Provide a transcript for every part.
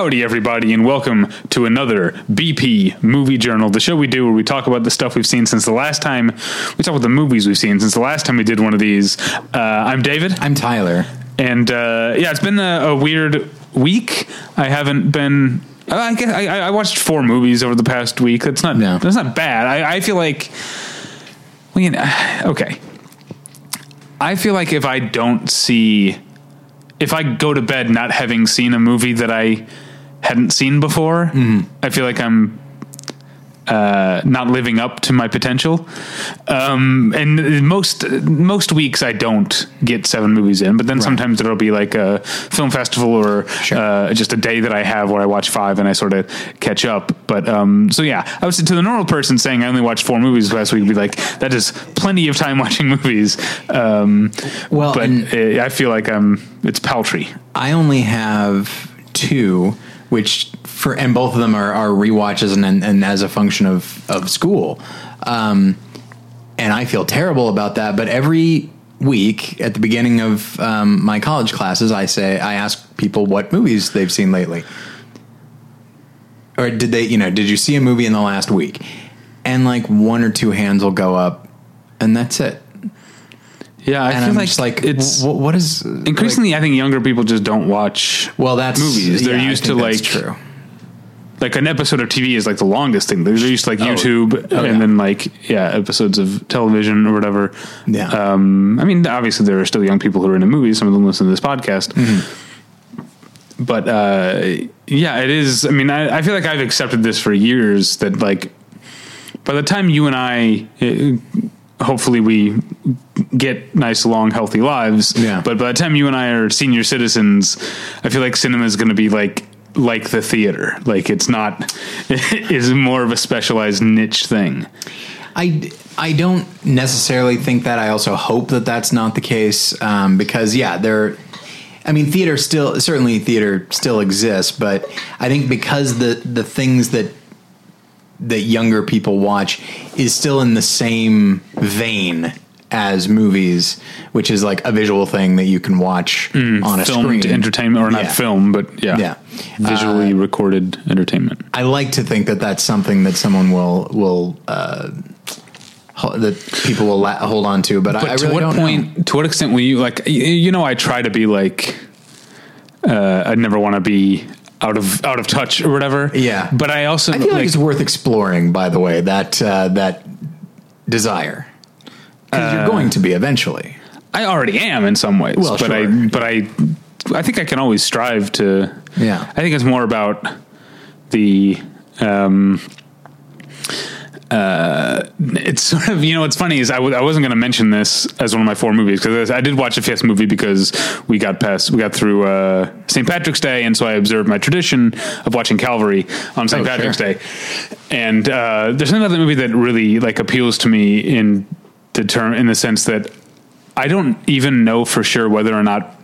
Howdy, everybody, and welcome to another BP Movie Journal, the show we do where we talk about the stuff we've seen since the last time we talk about the movies we've seen since the last time we did one of these. Uh, I'm David, I'm Tyler. and uh, yeah, it's been a, a weird week. I haven't been. uh, I guess I, I watched four movies over the past week. That's not. Yeah. That's not bad. I, I feel like. Well, you know, okay. I feel like if I don't see, if I go to bed not having seen a movie that I hadn't seen before, I feel like I'm uh, not living up to my potential. Um, and most most weeks I don't get seven movies in, but then sometimes it'll be like a film festival or uh, just a day that I have where I watch five and I sort of catch up. But um, so yeah, I was to the normal person saying I only watched four movies last week would be like that is plenty of time watching movies. Um, Well, but uh, I feel like I'm it's paltry. I only have two, which for and both of them are, are rewatches and, and and as a function of of school. Um, and I feel terrible about that. But every week at the beginning of um, my college classes, I say I ask people what movies they've seen lately, or did they? You know, did you see a movie in the last week? And like one or two hands will go up, and that's it. Yeah, I And feel I'm like like, it's wh- what is increasingly. I think younger people just don't watch Well, that's movies. They're yeah, used to like true. like an episode of TV is like the longest thing. They're used to like Oh. YouTube Oh, and yeah. then like yeah, episodes of television or whatever. Yeah. Um, I mean, obviously there are still young people who are into movies. Some of them listen to this podcast. Mm-hmm. But uh, yeah, it is. I mean, I, I feel like I've accepted this for years. That like by the time you and I. uh, Hopefully we get nice, long, healthy lives. Yeah. But by the time you and I are senior citizens, I feel like cinema is going to be like like the theater. Like it's not is more of a specialized niche thing. I, I don't necessarily think that. I also hope that that's not the case um, because yeah, there. I mean, theater still certainly theater still exists, but I think because the the things that that younger people watch is still in the same vein as movies, which is like a visual thing that you can watch on a Filmed screen. entertainment or not film, but yeah, Yeah. visually recorded entertainment. I like to think that that's something that someone will will uh, ho- that people will la- hold on to. But, I, But I to really what point? know. To what extent will you like? You know, I try to be like. Uh, I never want to be out of out of touch or whatever. Yeah. but I also I feel like, like it's worth exploring. By the way, that uh, that desire because Uh, you're going to be eventually. I already am in some ways. Well, but I but I I think I can always strive to. Yeah. I think it's more about the. Um, uh, it's sort of you know what's funny is I w- I wasn't going to mention this as one of my four movies because I did watch a fifth movie because we got past we got through uh, St. Patrick's Day and so I observed my tradition of watching Calvary on St. Oh, Patrick's sure. Day and uh, there's another movie that really like appeals to me in the term in the sense that I don't even know for sure whether or not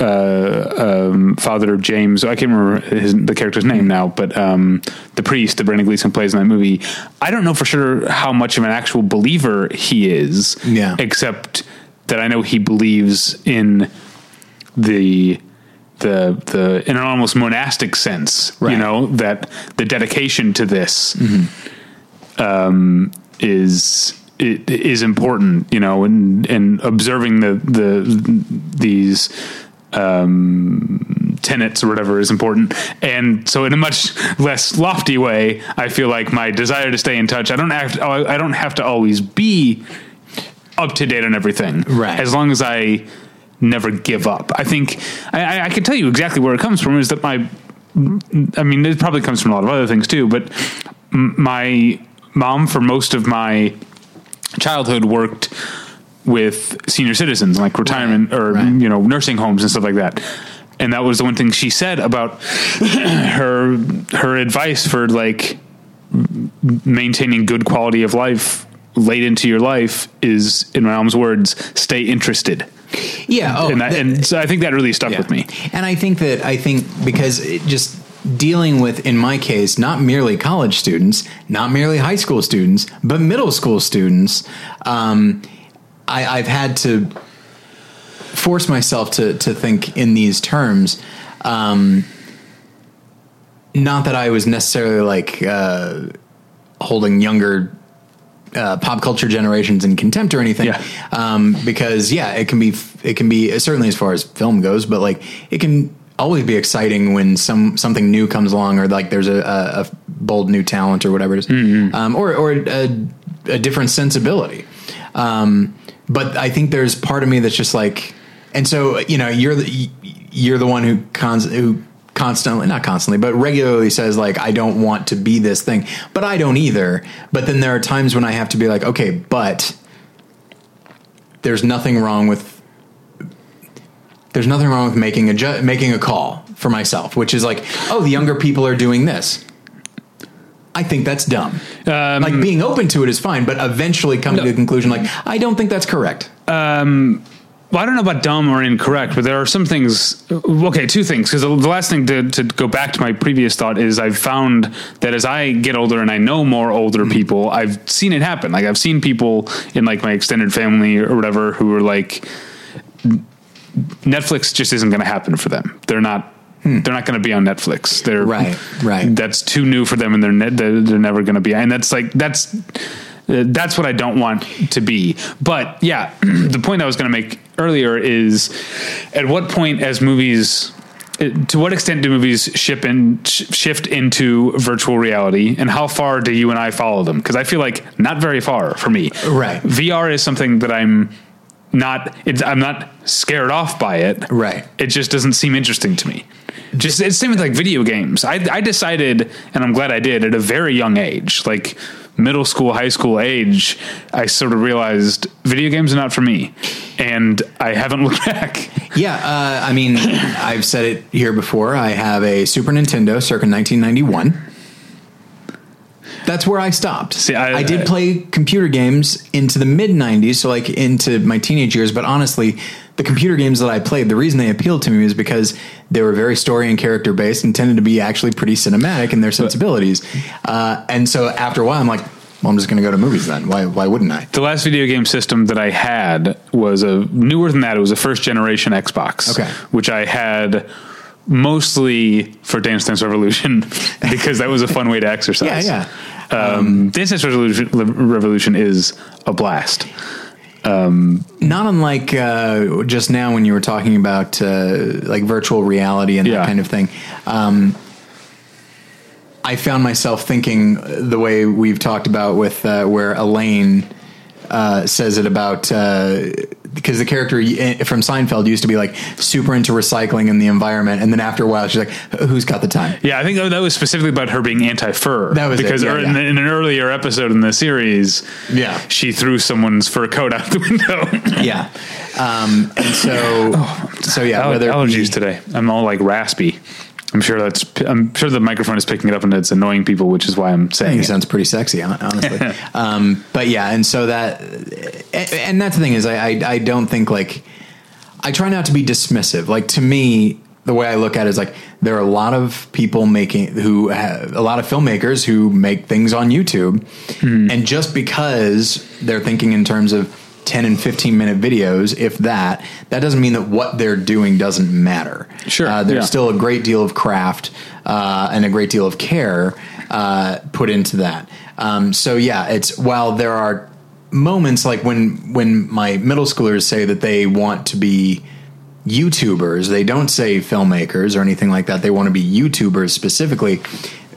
uh, um, Father James. I can't remember his, the character's name now, but um, the priest that Brendan Gleeson plays in that movie. I don't know for sure how much of an actual believer he is. Yeah. Except that I know he believes in the the the in an almost monastic sense. You know that the dedication to this um, is it is important, you know, and and observing the the these um, tenets or whatever is important. And so, in a much less lofty way, I feel like my desire to stay in touch. I don't have to, I don't have to always be up to date on everything, Right. As long as I never give up. I think I, I- I can tell you exactly where it comes from. Is that my I mean, it probably comes from a lot of other things too, but m- my mom, for most of my childhood, worked with senior citizens, like retirement or right. you know nursing homes and stuff like that. And that was the one thing she said about her her advice for like maintaining good quality of life late into your life is, in my mom's words, stay interested. Yeah. Oh, and, that, that- and so I think that really stuck with me. And I think that I think because it just dealing with, in my case, not merely college students, not merely high school students, but middle school students, um, I, I've had to force myself to to think in these terms. Um, not that I was necessarily like uh, holding younger uh, pop culture generations in contempt or anything. Yeah. Um, because yeah, it can be it can be certainly as far as film goes, but like it can always be exciting when some something new comes along or like there's a, a, a bold new talent or whatever it is. Mm-hmm. um, or or a, a different sensibility. Um, but I think there's part of me that's just like, and so you know, you're the you're the one who cons- who constantly, not constantly, but regularly says like, I don't want to be this thing, but I don't either. But then there are times when I have to be like, okay, but there's nothing wrong with there's nothing wrong with making a ju- making a call for myself, which is like, oh, the younger people are doing this. I think that's dumb. Um, like being open to it is fine, but eventually coming No. to the conclusion, like, I don't think that's correct. Um, well, I don't know about dumb or incorrect, but there are some things. Uh, okay, two things. Because the the last thing to, to go back to my previous thought is I've found that as I get older and I know more older mm-hmm. people, I've seen it happen. Like I've seen people in like my extended family or whatever who are like, Netflix just isn't going to happen for them. They're not. They're not going to be on Netflix. They're Right, right. That's too new for them, and they're ne- they're, they're never going to be. And that's like that's uh, that's what I don't want to be. But yeah, the point I was going to make earlier is at what point as movies uh, to what extent do movies ship in sh- shift into virtual reality and how far do you and I follow them because I feel like not very far for me Right. VR is something that I'm not it's, I'm not scared off by it Right. it just doesn't seem interesting to me just it's same with like video games I, I decided and i'm glad i did at a very young age like middle school high school age i sort of realized video games are not for me and i haven't looked back Yeah, uh, I mean, I've said it here before. I have a Super Nintendo circa 1991. That's where I stopped. See, I- did I- play computer games into the mid 90s, so like into my teenage years, but honestly, the computer games that I played, the reason they appealed to me was because they were very story and character based and tended to be actually pretty cinematic in their sensibilities. Uh, and so after a while, I'm like, well, I'm just going to go to movies then. Why, why wouldn't I? the last video game system that i had was a newer than that it was a first generation xbox Okay. which i had mostly for dance dance revolution because that was a fun way to exercise Yeah, yeah. um, dance dance revolution, revolution is a blast not unlike uh, just now when you were talking about uh, like virtual reality and Yeah. that kind of thing. Um, I found myself thinking the way we've talked about with uh, where Elaine uh, says it about uh, because the character from Seinfeld used to be like super into recycling and the environment, and then after a while she's like, "Who's got the time?" Yeah, I think that was specifically about her being anti-fur. That was because yeah, yeah. In, in an earlier episode in the series, Yeah. she threw someone's fur coat out the window. Yeah, um, and so so yeah, whether allergies today. I'm all like raspy. I'm sure that's. I'm sure the microphone is picking it up and it's annoying people, which is why I'm saying it it. sounds pretty sexy, honestly. um, but yeah, and so that, and, that's the thing is, I, I I don't think like I try not to be dismissive. Like to me, the way I look at it is like there are a lot of people making who have a lot of filmmakers who make things on YouTube, and just because they're thinking in terms of 10 and 15 minute videos, if that, that doesn't mean that what they're doing doesn't matter. Sure, Uh, there's yeah. still a great deal of craft uh, and a great deal of care uh, put into that. Um, so yeah, it's while there are moments like when when my middle schoolers say that they want to be YouTubers, they don't say filmmakers or anything like that. They want to be YouTubers specifically.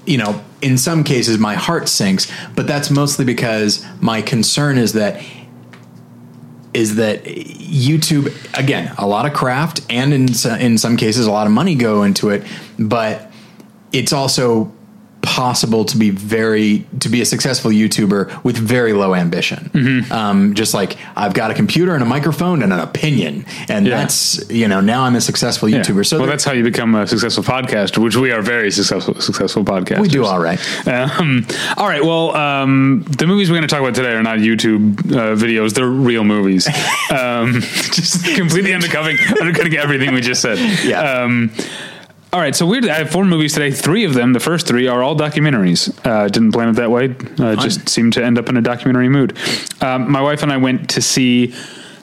You know, in some cases, my heart sinks, but that's mostly because my concern is that is that YouTube again a lot of craft and in in some cases a lot of money go into it, but it's also possible to be very to be a successful YouTuber with very low ambition. Mm-hmm. Um, just like I've got a computer and a microphone and an opinion, and Yeah. that's you know now I'm a successful Yeah. YouTuber. So well, that's how you become a successful podcaster, which we are very successful successful podcasters. we do all right. Um, all right. Well, um, the movies we're going to talk about today are not YouTube uh, videos; they're real movies. Um, just completely undercutting, undercutting everything we just said. Yeah. All right. So weird. I have four movies today. Three of them, the first three, are all documentaries. Uh, didn't plan it that way. Uh, just seemed to end up in a documentary mood. Um, my wife and I went to see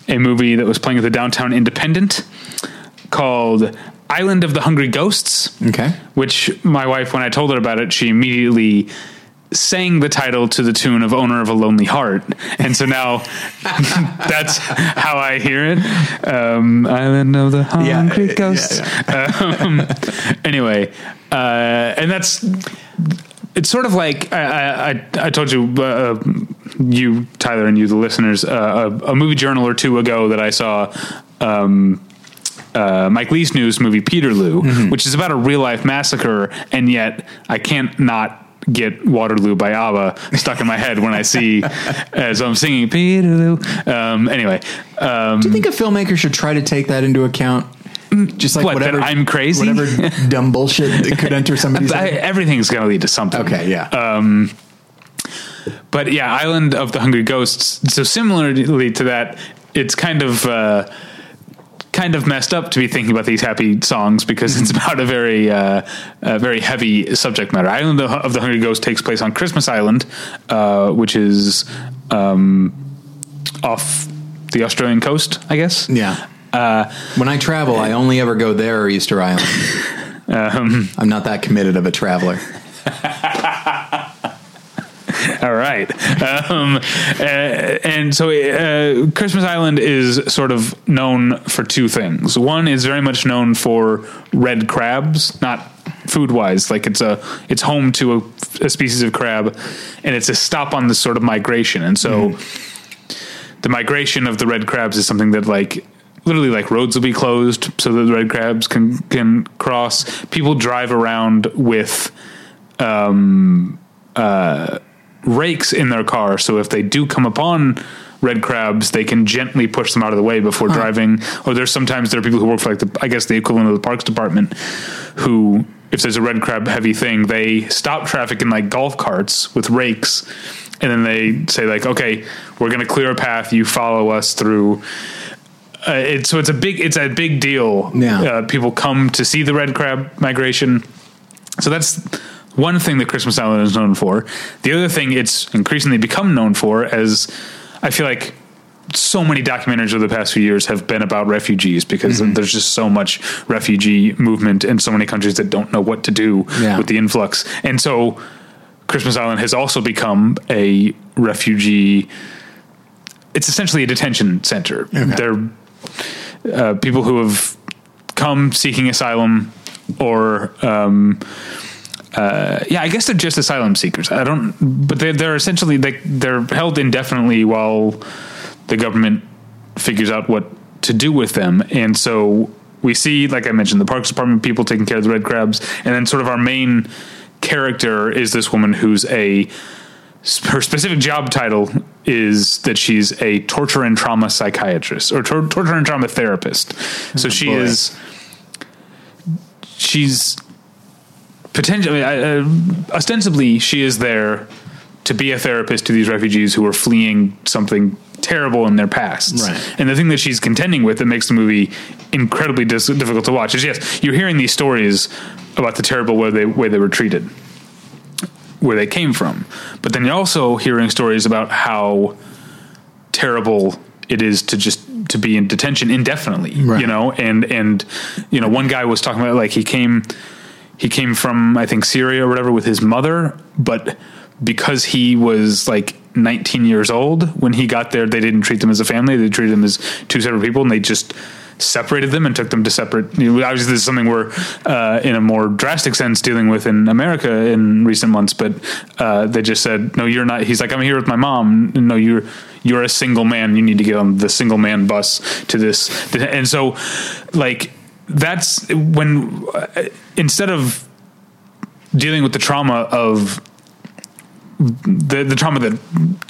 a movie that was playing at the Downtown Independent called Island of the Hungry Ghosts. Okay. Which my wife, when I told her about it, she immediately sang the title to the tune of Owner of a Lonely Heart. And so now that's how I hear it. Um, Island of the Hungry yeah, Ghosts. yeah, Um, anyway, uh, and that's it's sort of like I, I, I told you, uh, you Tyler, and you the listeners, uh, a, a movie journal or two ago that I saw. Um, uh, Mike Leigh's news movie Peterloo, which is about a real life massacre, and yet I can't not get Waterloo by ABBA stuck in my head when I see as I'm singing Peterloo. Um, anyway, um, Do you think a filmmaker should try to take that into account? Just like What, whatever I'm crazy? whatever dumb bullshit that could enter somebody's I, everything's going to lead to something. Okay, yeah. But yeah, Island of the Hungry Ghosts. So similarly to that, it's kind of uh, kind of messed up to be thinking about these happy songs because it's about a very uh, a very heavy subject matter. Island of of the Hungry Ghost takes place on Christmas Island, uh, which is um, off the Australian coast, I guess. yeah. Uh, when I travel, I only ever go there or Easter Island. Um, I'm not that committed of a traveler. All right. Um, uh, and so uh, Christmas Island is sort of known for two things. One is very much known for red crabs, not food wise. Like it's a it's home to a, a species of crab, and it's a stop on this sort of migration. And so the migration of the red crabs is something that like literally like roads will be closed so that the red crabs can can cross. People drive around with rakes in their car so if they do come upon red crabs they can gently push them out of the way before driving. Or there's sometimes there are people who work for like the i guess the equivalent of the parks department who if there's a red crab heavy thing they stop traffic in like golf carts with rakes and then they say like okay we're going to clear a path. You follow us through. Uh, it, so it's a big it's a big deal. Yeah. uh, people come to see the red crab migration. So that's one thing that Christmas Island is known for. The other thing it's increasingly become known for, as I feel like so many documentaries over the past few years have been about refugees because there's just so much refugee movement in so many countries that don't know what to do Yeah. with the influx. And so Christmas Island has also become a refugee it's essentially a detention center. They're uh, people who have come seeking asylum or um, uh, yeah, I guess they're just asylum seekers. I don't, but they're, they're essentially they, they're held indefinitely while the government figures out what to do with them. And so we see, like I mentioned, the Parks Department people taking care of the red crabs, and then sort of our main character is this woman who's a her specific job title is that she's a torture and trauma psychiatrist or tor- torture and trauma therapist. So she boy. is she's potentially uh, ostensibly she is there to be a therapist to these refugees who are fleeing something terrible in their pasts. Right. And the thing that she's contending with that makes the movie incredibly dis- difficult to watch is yes, you're hearing these stories about the terrible way they way they were treated, where they came from, but then you're also hearing stories about how terrible it is to just to be in detention indefinitely Right. you know and and you know one guy was talking about like he came he came from I think Syria or whatever with his mother, but because he was like 19 years old when he got there, they didn't treat them as a family. They treated them as two separate people, and they just separated them and took them to separate. You know, obviously, this is something we're uh, in a more drastic sense dealing with in America in recent months. But uh, they just said, "No, you're not." He's like, "I'm here with my mom." No, you're you're a single man. You need to get on the single man bus to this. And so, like that's when uh, instead of dealing with the trauma of the the trauma that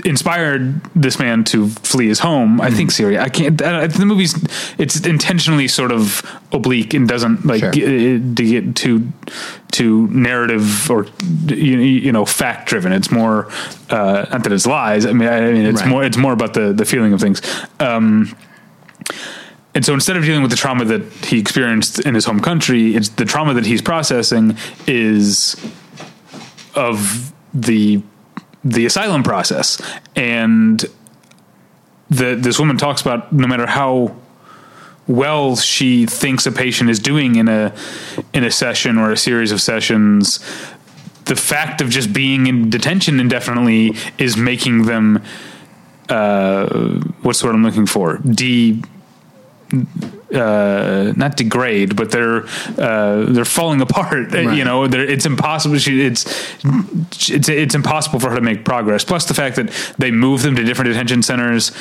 inspired this man to flee his home. I think Syria. I can't. I, the movie's it's intentionally sort of oblique and doesn't like Sure. get, to get too too narrative or you, you know fact driven. It's more uh, not that it's lies. I mean, I, I mean it's Right. more it's more about the the feeling of things. Um, and so instead of dealing with the trauma that he experienced in his home country, it's the trauma that he's processing is of the the asylum process. And the this woman talks about no matter how well she thinks a patient is doing in a in a session or a series of sessions the fact of just being in detention indefinitely is making them uh, what's the word I'm looking for? De uh, not degrade, but they're uh, they're falling apart. Right. You know, they're, it's impossible. She, it's it's it's impossible for her to make progress. Plus the fact that they move them to different detention centers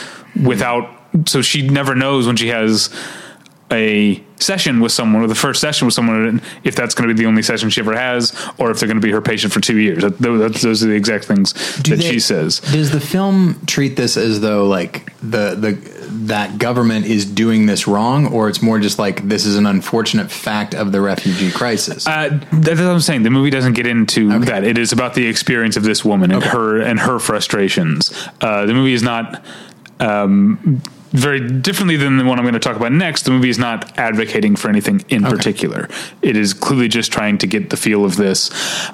without, so she never knows when she has a session with someone or the first session with someone if that's going to be the only session she ever has or if they're going to be her patient for two years that, those, those are the exact things Do that they- she says Does the film treat this as though like the the that government is doing this wrong, or it's more just like this is an unfortunate fact of the refugee crisis? Uh, that's what I'm saying. The movie doesn't get into that. It is about the experience of this woman and her and her frustrations. Uh, the movie is not um, very differently than the one I'm going to talk about next. The movie is not advocating for anything in particular. It is clearly just trying to get the feel of this.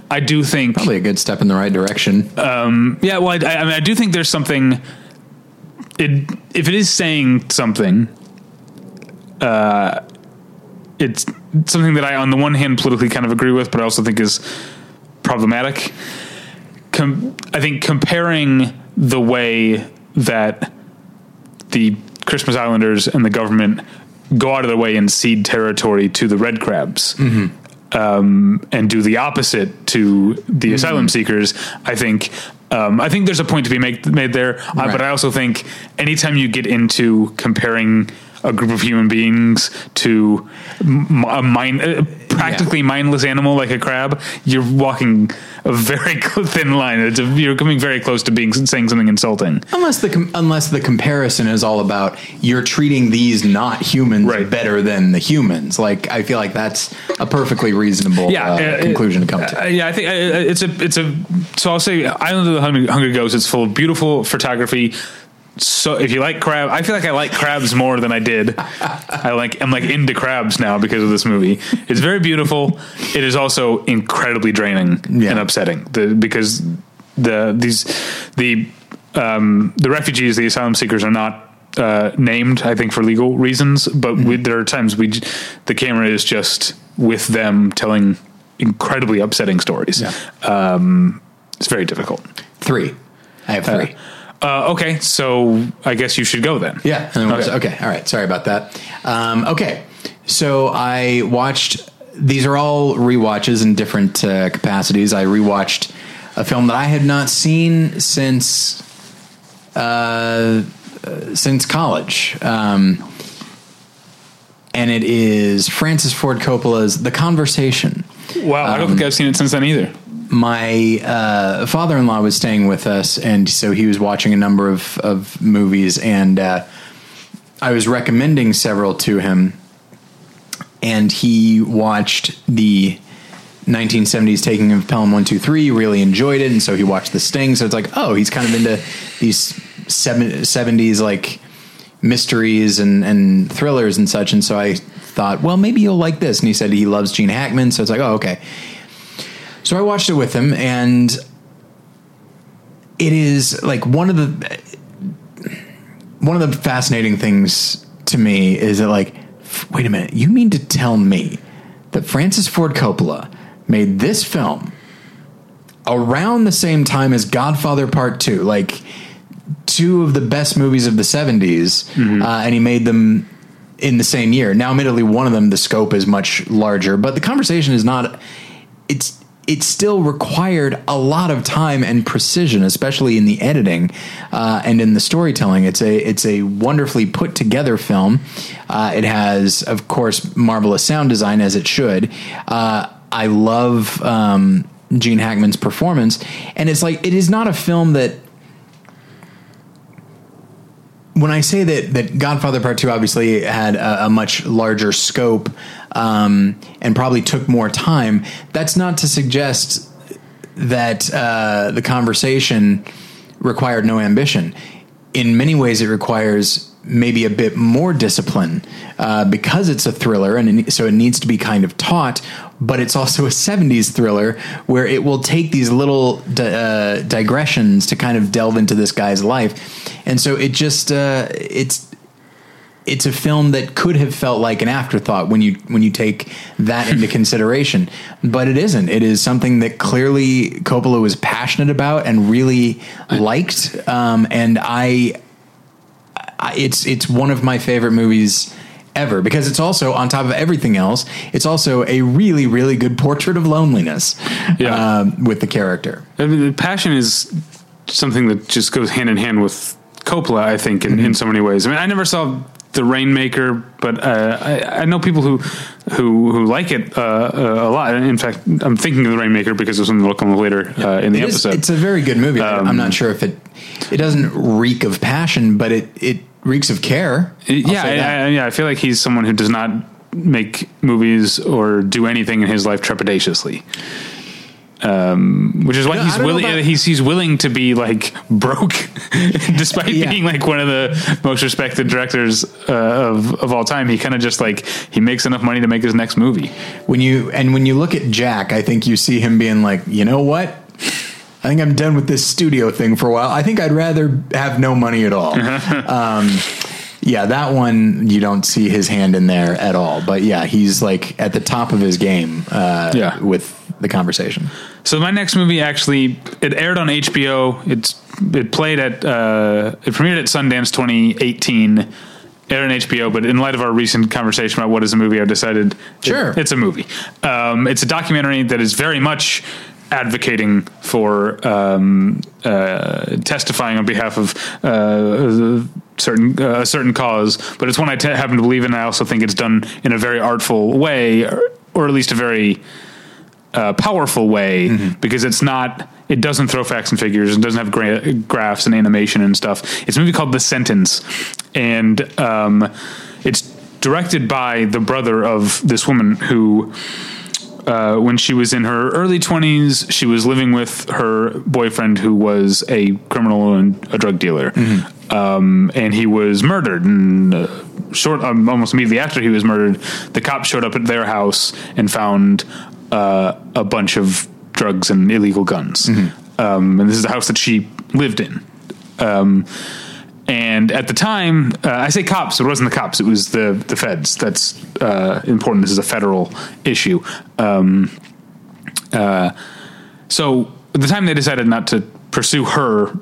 I do think Probably a good step in the right direction. yeah, well, I, I mean, I do think there's something. It if it is saying something, uh, it's something that I, on the one hand, politically kind of agree with, but I also think is problematic. Com- I think comparing the way that the Christmas Islanders and the government go out of their way and cede territory to the red crabs um, and do the opposite to the asylum seekers, I think. Um, I think there's a point to be make, made there, uh, Right. but I also think anytime you get into comparing a group of human beings to a mind, uh, practically mindless animal like a crab, you're walking a very thin line. It's a, you're coming very close to being saying something insulting. Unless the com- unless the comparison is all about you're treating these not humans Right. better than the humans, like I feel like that's a perfectly reasonable yeah, uh, uh, conclusion to come to. uh, yeah, I think uh, it's a it's a. So I'll say, Island of the Hungry, Hungry Ghosts. It's full of beautiful photography. So if you like crab, I feel like I like crabs more than I did. I like I'm like into crabs now because of this movie. It's very beautiful. It is also incredibly draining Yeah. and upsetting. The because the these the um, the refugees, the asylum seekers, are not uh, named. I think for legal reasons, but we, there are times we the camera is just with them telling incredibly upsetting stories. Yeah. Um, it's very difficult. Three, I have three. Uh, okay, so I guess you should go then. Yeah. And then we'll- Okay. okay. All right. Sorry about that. Um, okay. So I watched. These are all rewatches in different uh, capacities. I rewatched a film that I had not seen since uh, uh, since college. Um, and it is Francis Ford Coppola's The Conversation. Wow, I don't think I've seen it since then either. My uh, father-in-law was staying with us and so he was watching a number of, of movies and uh, i was recommending several to him and he watched the 1970s taking of pelham 123 really enjoyed it and so he watched the sting so it's like oh he's kind of into these seven- 70s like mysteries and, and thrillers and such and so i thought well maybe you'll like this and he said he loves gene hackman so it's like oh okay so I watched it with him, and it is like one of the one of the fascinating things to me is that like, wait a minute, you mean to tell me that Francis Ford Coppola made this film around the same time as Godfather Part Two, like two of the best movies of the 70s, uh, and he made them in the same year. Now, admittedly, one of them the scope is much larger, but the conversation is not. It's it still required a lot of time and precision, especially in the editing uh, and in the storytelling. It's a it's a wonderfully put together film. Uh, it has, of course, marvelous sound design as it should. Uh, I love um, Gene Hackman's performance, and it's like it is not a film that when I say that that Godfather Part Two obviously had a, a much larger scope um, and probably took more time, that's not to suggest that uh, the conversation required no ambition. In many ways, it requires maybe a bit more discipline uh, because it's a thriller, and it, so it needs to be kind of taut. But it's also a '70s thriller where it will take these little di- uh, digressions to kind of delve into this guy's life, and so it just uh, it's it's a film that could have felt like an afterthought when you when you take that into consideration, but it isn't. It is something that clearly Coppola was passionate about and really liked, um, and I, I, it's it's one of my favorite movies ever because it's also on top of everything else it's also a really really good portrait of loneliness Yeah. um, with the character I mean, the passion is something that just goes hand in hand with Coppola, I think, in, in so many ways. I mean, I never saw The Rainmaker, but uh, I, I know people who who who like it uh, uh, a lot. In fact, I'm thinking of The Rainmaker because of something that'll come up later uh, in the It is- episode. it's a very good movie i'm not sure if it it doesn't reek of passion but it it reeks of care I'll yeah, I. I, yeah. I feel like he's someone who does not make movies or do anything in his life trepidatiously. Um, which is why he's willing. about- He's he's willing to be like broke, despite Yeah. being like one of the most respected directors uh, of of all time. He kind of just like he makes enough money to make his next movie. when you and when you look at jack i think you see him being like you know what I think I'm done with this studio thing for a while. I think I'd rather have no money at all. um, yeah, that one you don't see his hand in there at all. But yeah, he's like at the top of his game. Uh, Yeah. with the conversation. So my next movie actually it aired on HBO. It's it played at uh, it premiered at Sundance 2018. Aired on HBO, but in light of our recent conversation about what is a movie, I've decided it- Sure. it's a movie. Um, it's a documentary that is very much advocating for um, uh, testifying on behalf of uh, certain uh, a certain cause, but it's one I t- happen to believe in. I also think it's done in a very artful way, or, or at least a very uh, powerful way because it's not it doesn't throw facts and figures and doesn't have gra- graphs and animation and stuff. It's a movie called the sentence. And um, it's directed by the brother of this woman who uh, when she was in her early 20s she was living with her boyfriend who was a criminal and a drug dealer. Um, and he was murdered. And uh, short um, almost immediately after he was murdered the cops showed up at their house and found uh, a bunch of drugs and illegal guns um, and this is the house that she lived in um, and at the time, uh, I say cops. It wasn't the cops. It was the the feds. That's uh, important. This is a federal issue. Um, uh, so at the time, they decided not to pursue her,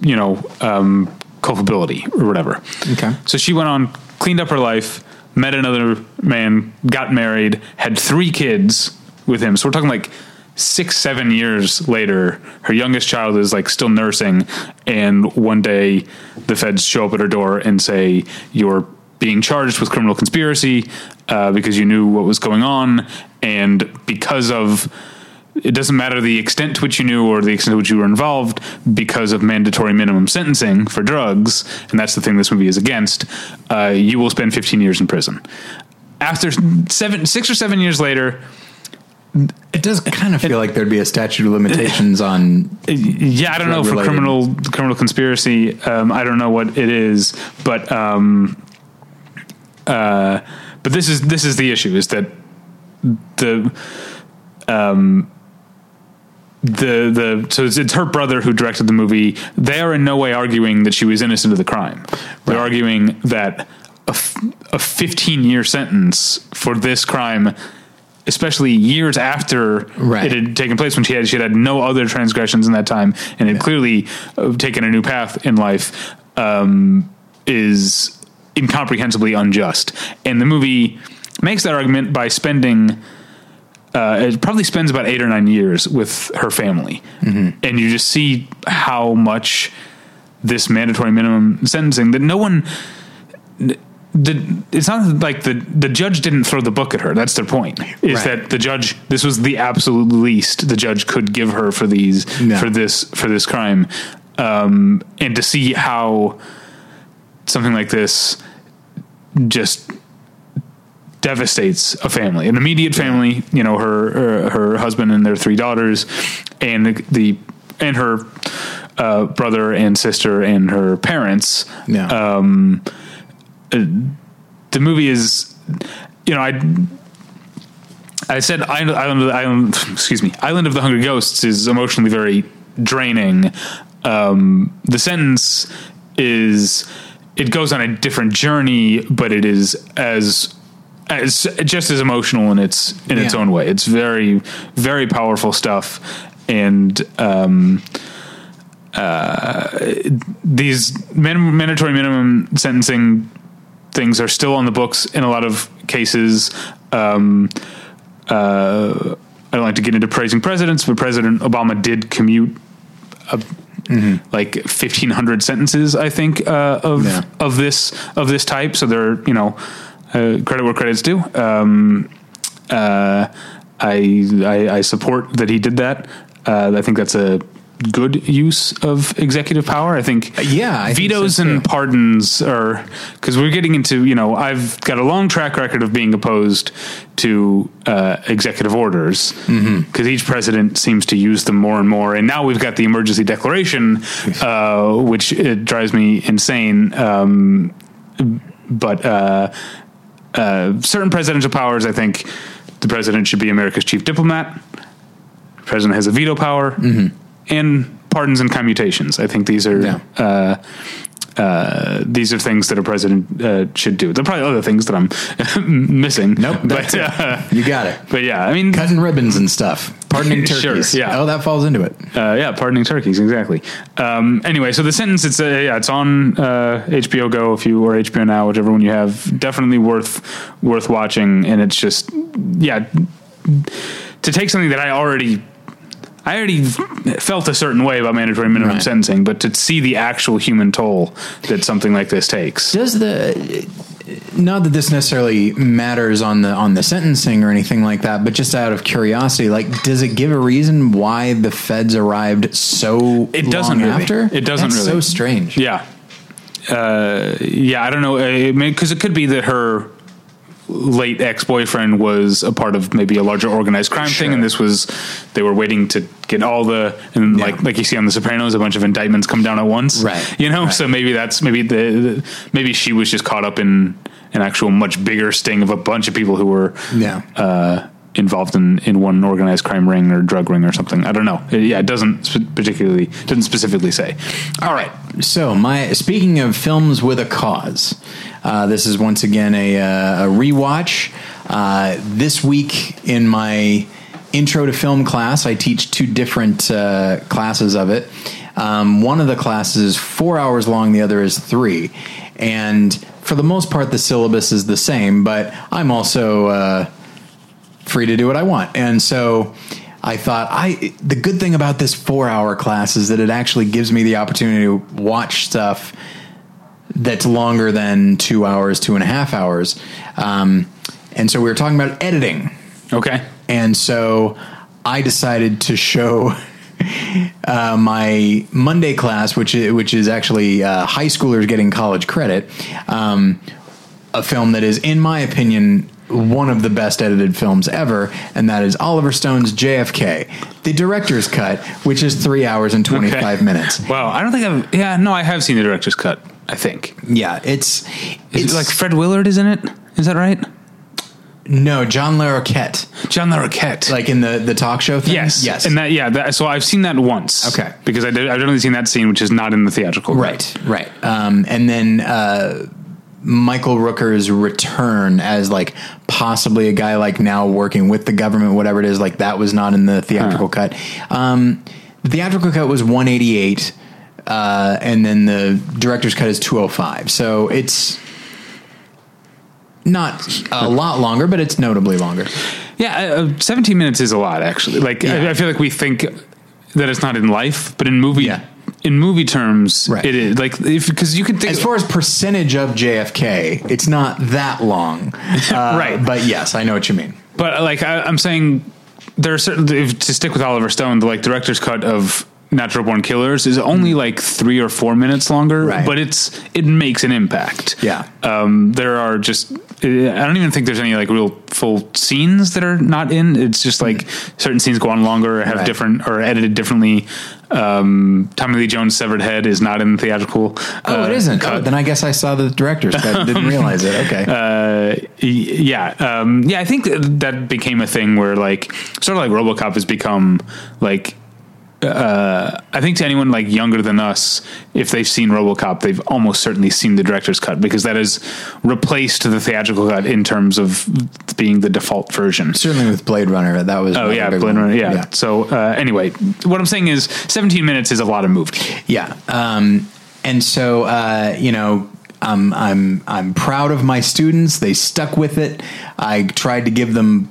you know, um, culpability or whatever. Okay. So she went on, cleaned up her life, met another man, got married, had three kids with him. So we're talking like six, seven years later. Her youngest child is like still nursing, and one day the feds show up at her door and say, "You're being charged with criminal conspiracy uh, because you knew what was going on, and because of." It doesn't matter the extent to which you knew or the extent to which you were involved because of mandatory minimum sentencing for drugs, and that's the thing this movie is against. Uh, you will spend 15 years in prison. After seven, six or seven years later, It does kind of feel like there'd be a statute of limitations on. yeah, I don't know for criminal criminal conspiracy. Um, I don't know what it is, but um, uh, but this is this is the issue: is that the um, the the so it's, it's her brother who directed the movie. They are in no way arguing that she was innocent of the crime. They're arguing that a, f- a 15 year sentence for this crime. Especially years after Right. it had taken place, when she had she had had no other transgressions in that time, and had clearly uh, taken a new path in life, um, is incomprehensibly unjust. And the movie makes that argument by spending uh, it probably spends about eight or nine years with her family, and you just see how much this mandatory minimum sentencing that no one. The, it's not like the the judge didn't throw the book at her. That's their point. Is Right. that the judge? This was the absolute least the judge could give her for these No. for this for this crime, um, and to see how something like this just devastates a family, an immediate family. You know, her her, her husband and their three daughters, and the, the and her uh, brother and sister and her parents. Yeah. Um, uh, the movie is, you know, I. I said Island, Island, of the- Island, excuse me, Island of the Hungry Ghosts is emotionally very draining. Um, the sentence is it goes on a different journey, but it is as as just as emotional in its in its own way. It's very very powerful stuff, and um, uh, these man- mandatory minimum sentencing things are still on the books in a lot of cases. Um, uh, I don't like to get into praising presidents, but President Obama did commute like 1500 sentences i think uh, of Yeah. of this of this type so they're you know uh, credit where credit's due um, uh, I, I i support that he did that uh, i think that's a good use of executive power? I think yeah, I think vetoes so, and pardons are because we're getting into you know i've got a long track record of being opposed to uh, executive orders. Because Mm-hmm. each president seems to use them more and more. And now we've got the emergency declaration uh, which it drives me insane. Um, but uh, uh, certain presidential powers i think the president should be america's chief diplomat. The president has a veto power and pardons and commutations i think these are Yeah. uh, uh, these are things that a president uh, should do. There are probably other things that I'm missing. Nope, but uh, You got it. but yeah, I mean, Cutting ribbons and stuff. Pardoning Sure, turkeys. yeah. Oh, that falls into it. uh, yeah, pardoning turkeys, exactly. Um, anyway, so the sentence it's uh, yeah, it's on uh, HBO Go if you or HBO Now, whichever one you have. Definitely worth worth watching, and it's just yeah to take something that I already. I already felt a certain way about mandatory minimum Right. sentencing, but to see the actual human toll that something like this takes. Does the not that this necessarily matters on the on the sentencing or anything like that, but just out of curiosity, like, does it give a reason why the feds arrived so It doesn't long really. after? It doesn't That's really. So strange. Yeah. Uh, yeah, I don't know. Because it could be that her late ex boyfriend was a part of maybe a larger organized crime Sure. thing, and this was they were waiting to get all the and Yeah. like like you see on The Sopranos, a bunch of indictments come down at once, Right. You know, Right. so maybe that's maybe the, the maybe she was just caught up in an actual much bigger sting of a bunch of people who were Yeah. uh, involved in, in one organized crime ring or drug ring or something. I don't know. It- yeah, it doesn't sp- particularly doesn't specifically say. All right. So, my speaking of films with a cause, uh, this is once again a, uh, a rewatch. Uh, this week in my intro to film class, I teach two different uh, classes of it. Um, one of the classes is four hours long, the other is three, and for the most part, the syllabus is the same. But I'm also uh, free to do what I want. And so I thought I the good thing about this 4-hour class is that it actually gives me the opportunity to watch stuff that's longer than 2 hours, two and a half hours. Um, and so we were talking about editing. Okay. And so I decided to show uh, my Monday class, which is, which is actually uh, high schoolers getting college credit, um, a film that is, in my opinion, one of the best edited films ever, and that is Oliver Stone's JFK, the director's cut, which is three hours and twenty five Okay. minutes. Wow. I don't think I've. Yeah, no, I have seen the director's cut. I think. Yeah, it's it's it like Fred Willard is in it? Is that right? No John Larroquette, John Larroquette. like in the the talk show thing. yes, yes, and that yeah. That, so I've seen that once. Okay. because I did, I've only seen that scene, which is not in the theatrical. Right, right. Um, and then uh, Michael Rooker's return as like possibly a guy like now working with the government, whatever it is, like that was not in the theatrical cut. Um, the theatrical cut was 188, uh, and then the director's cut is 205. So it's not a lot longer, but it's notably longer. Yeah, uh, 17 minutes is a lot actually. Like I, Yeah. I feel like we think that it's not in life, but in movie Yeah. in movie terms Right. it is. Like if because you can think As far as percentage of JFK, it's not that long. Uh, Right. But yes, I know what you mean. But like I, I'm saying, there are certain if, to stick with Oliver Stone. The like director's cut of Natural Born Killers is only like three or four minutes longer. Right. but it's it makes an impact. Yeah. Um, there are just I don't even think there's any like real full scenes that are not in. It's just like certain scenes go on longer, or have Right. different or edited differently. Um, Tommy Lee Jones' severed head is not in the theatrical. Oh, uh, it isn't. cut. Oh, then I guess I saw the director's cut. Didn't realize it. Okay. Uh, yeah, um, yeah. I think that, that became a thing where like sort of like RoboCop has become like uh, I think to anyone like younger than us, if they've seen RoboCop, they've almost certainly seen the director's cut because that has replaced the theatrical cut in terms of being the default version. Certainly with Blade Runner, that was Oh yeah, Blade one. Runner. Yeah. So uh, anyway, what I'm saying is, 17 minutes is a lot of movie. Yeah. Um, and so, uh, you know, I'm, I'm, I'm proud of my students. They stuck with it. I tried to give them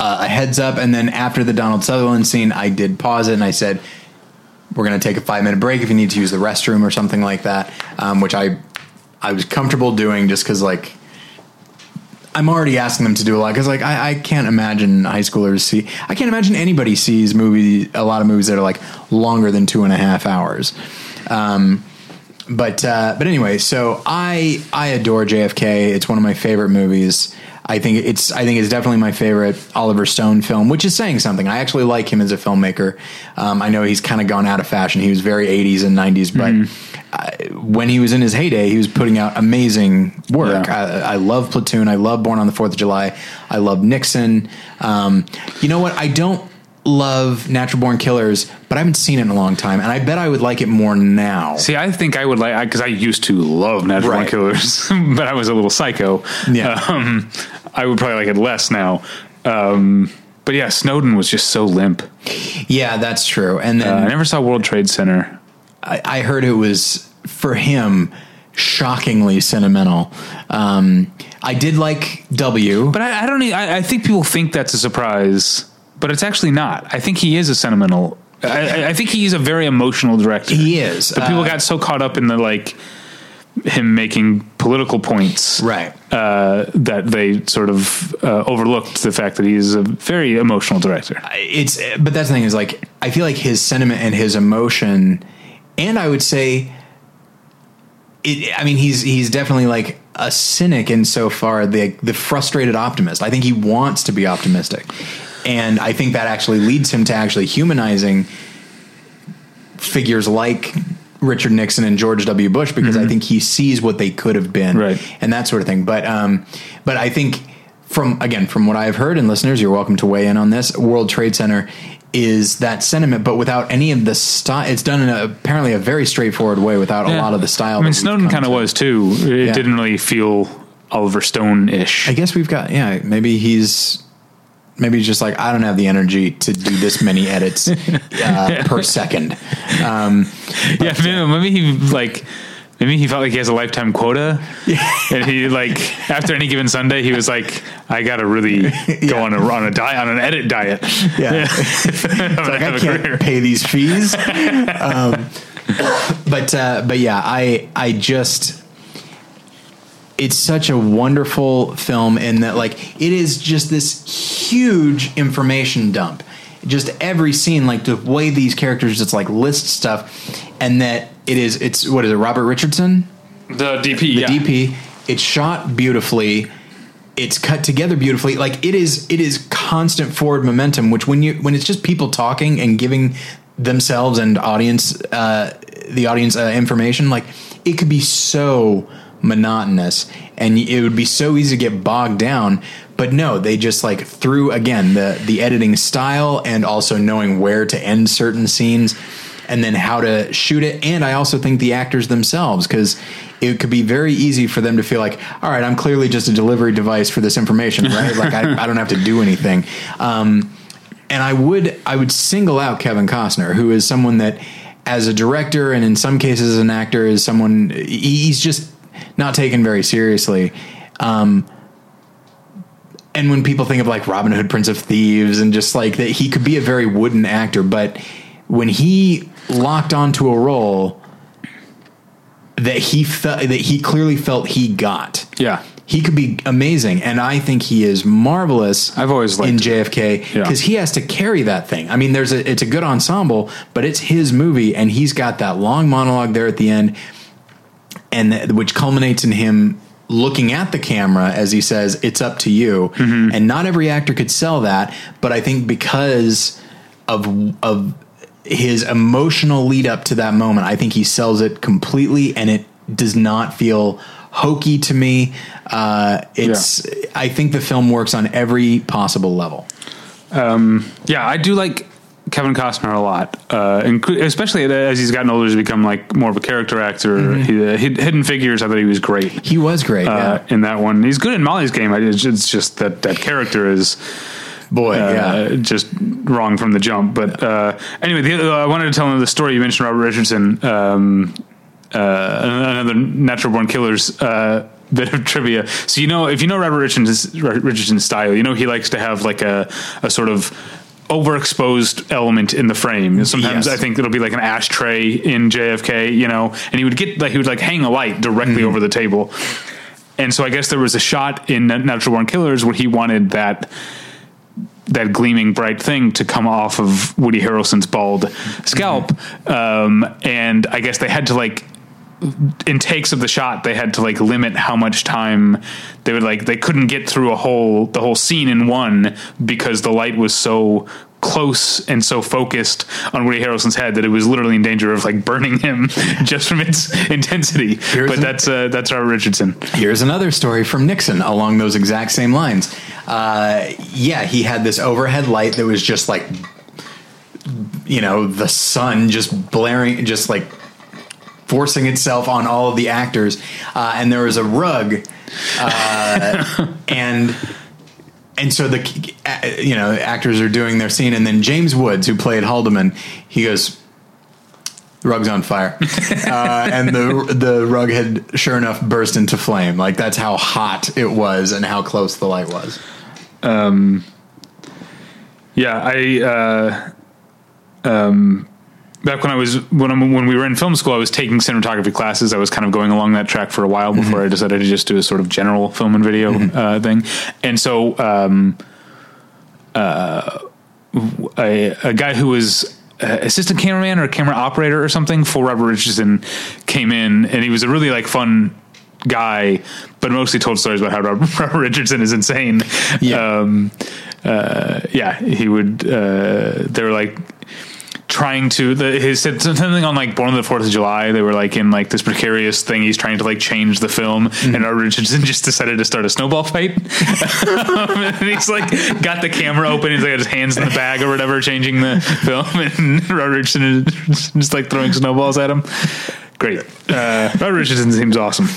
uh, a heads up. And then after the Donald Sutherland scene, I did pause it and I said, we're going to take a five minute break if you need to use the restroom or something like that. Um, which I, I was comfortable doing just cause like, I'm already asking them to do a lot because, like, I, I can't imagine high schoolers see. I can't imagine anybody sees movie a lot of movies that are like longer than two and a half hours. Um, but uh, but anyway, so I I adore JFK. It's one of my favorite movies. I think it's I think it's definitely my favorite Oliver Stone film, which is saying something. I actually like him as a filmmaker. Um, I know he's kind of gone out of fashion. He was very 80s and 90s, but uh, when he was in his heyday, he was putting out amazing work. Yeah. I, I love Platoon. I love Born on the Fourth of July. I love Nixon. Um, you know what? I don't love Natural Born Killers, but I haven't seen it in a long time, and I bet I would like it more now. See, I think I would like because I used to love Natural Born Killers, but I was a little psycho. Yeah. Um, I would probably like it less now. Um, but yeah, Snowden was just so limp. Yeah, that's true. And Uh, then I never saw World Trade Center. I, I heard it was for him shockingly sentimental. Um, I did like W. But I, I don't. I think people think that's a surprise, but it's actually not. I think he is a sentimental. I, I- I think he's a very emotional director. He is. But people Uh, got so caught up in the like him making political points, Right. Uh, that they sort of uh, overlooked the fact that he's a very emotional director. it's but that's the thing is like I feel like his sentiment and his emotion, and I would say, it. I mean, he's he's definitely like a cynic insofar the the frustrated optimist. I think he wants to be optimistic, and I think that actually leads him to actually humanizing figures like Richard Nixon and George W. Bush because I think he sees what they could have been, Right. and that sort of thing. But um, but I think from again from what I've heard, and listeners, you're welcome to weigh in on this. World Trade Center is that sentiment, but without any of the style. It's done in a, apparently a very straightforward way, without a lot of the style. I mean, Snowden kind of was too. It Yeah. didn't really feel Oliver Stone ish. I guess we've got yeah. Maybe he's maybe just like I don't have the energy to do this many edits uh, per second. Um, Yeah, maybe, he like maybe he felt like he has a lifetime quota, and he like after any given Sunday he was like, I gotta really go on a on a diet on an edit diet. yeah. Like I can't pay these fees. um, but uh, but yeah, I I just it's such a wonderful film in that like it is just this huge information dump. Just every scene, like the way these characters just like list stuff, and that it is it's what is it Robert Richardson The DP, the yeah. DP. It's shot beautifully. It's cut together beautifully. Like it is, it is constant forward momentum. Which when you when it's just people talking and giving themselves and audience uh, the audience uh, information, like it could be so monotonous and it would be so easy to get bogged down. But no, they just like through again the the editing style and also knowing where to end certain scenes and then how to shoot it. And I also think the actors themselves, because it could be very easy for them to feel like, all right, I'm clearly just a delivery device for this information, right? like I, I don't have to do anything. Um, and I would I would single out Kevin Costner, who is someone that, as a director and in some cases as an actor, is someone he's just not taken very seriously. Um, and when people think of like Robin Hood, Prince of Thieves, and just like that, he could be a very wooden actor, but when he locked onto a role that he felt that he clearly felt he got, Yeah. he could be amazing, and I think he is marvelous. I've always liked in. JFK Yeah. because he has to carry that thing. I mean, there's a it's a good ensemble, but it's his movie, and he's got that long monologue there at the end, and th- which culminates in him looking at the camera as he says, "It's up to you." Mm-hmm. And not every actor could sell that, but I think because of of his emotional lead up to that moment, I think he sells it completely, and it does not feel hokey to me. Uh, it's I think the film works on every possible level. Yeah, I do like Kevin Costner a lot, uh, inclu- especially as he's gotten older, he's become like more of a character actor. Mm-hmm. He, uh, Hidden Figures, I thought he was great He was great. uh, yeah. in that one. He's good in Molly's Game. I- It's it's just that that character is Boy, uh, yeah. just wrong from the jump. But uh, anyway, the, uh, I wanted to tell him the story. You mentioned Robert Richardson, um, uh, another Natural Born Killers. Uh, Bit of trivia. So you know, if you know Robert Richardson's, Richardson's style, you know he likes to have like a a sort of overexposed element in the frame. Sometimes Yes. I think it'll be like an ashtray in JFK, you know, and he would get like he would like hang a light directly over the table. And so I guess there was a shot in Natural Born Killers where he wanted that that gleaming bright thing to come off of Woody Harrelson's bald scalp. Um, and I guess they had to like in takes of the shot they had to like limit how much time they would like they couldn't get through a whole the whole scene in one because the light was so close and so focused on Woody Harrelson's head that it was literally in danger of like burning him just from its intensity. Here's but an- that's uh, that's Robert Richardson. Here's another story from Nixon along those exact same lines. Uh, yeah, he had this overhead light that was just like, you know, the sun just blaring, just like forcing itself on all of the actors. Uh, and there was a rug, uh, and and so the uh, you know actors are doing their scene, and then James Woods, who played Haldeman, he goes. The rug's on fire, uh, and the the rug had sure enough burst into flame. Like that's how hot it was, and how close the light was. Um, Yeah, I uh, um, back when I was when I'm, when we were in film school, I was taking cinematography classes. I was kind of going along that track for a while before I decided to just do a sort of general film and video uh, thing. And so, um, uh, a, a guy who was uh, assistant cameraman or camera operator or something for Robert Richardson came in, and he was a really like fun guy, but mostly told stories about how Robert, Robert Richardson is insane. Yeah. Um, uh, yeah, he would. Uh, they were like trying to. The, he said something on like Born on the Fourth of July. They were like in like this precarious thing. He's trying to like change the film, and Robert Richardson just decided to start a snowball fight. And he's like got the camera open. He's like got his hands in the bag or whatever, changing the film, and Robert Richardson is just like throwing snowballs at him. Great. Uh, Robert Richardson seems awesome.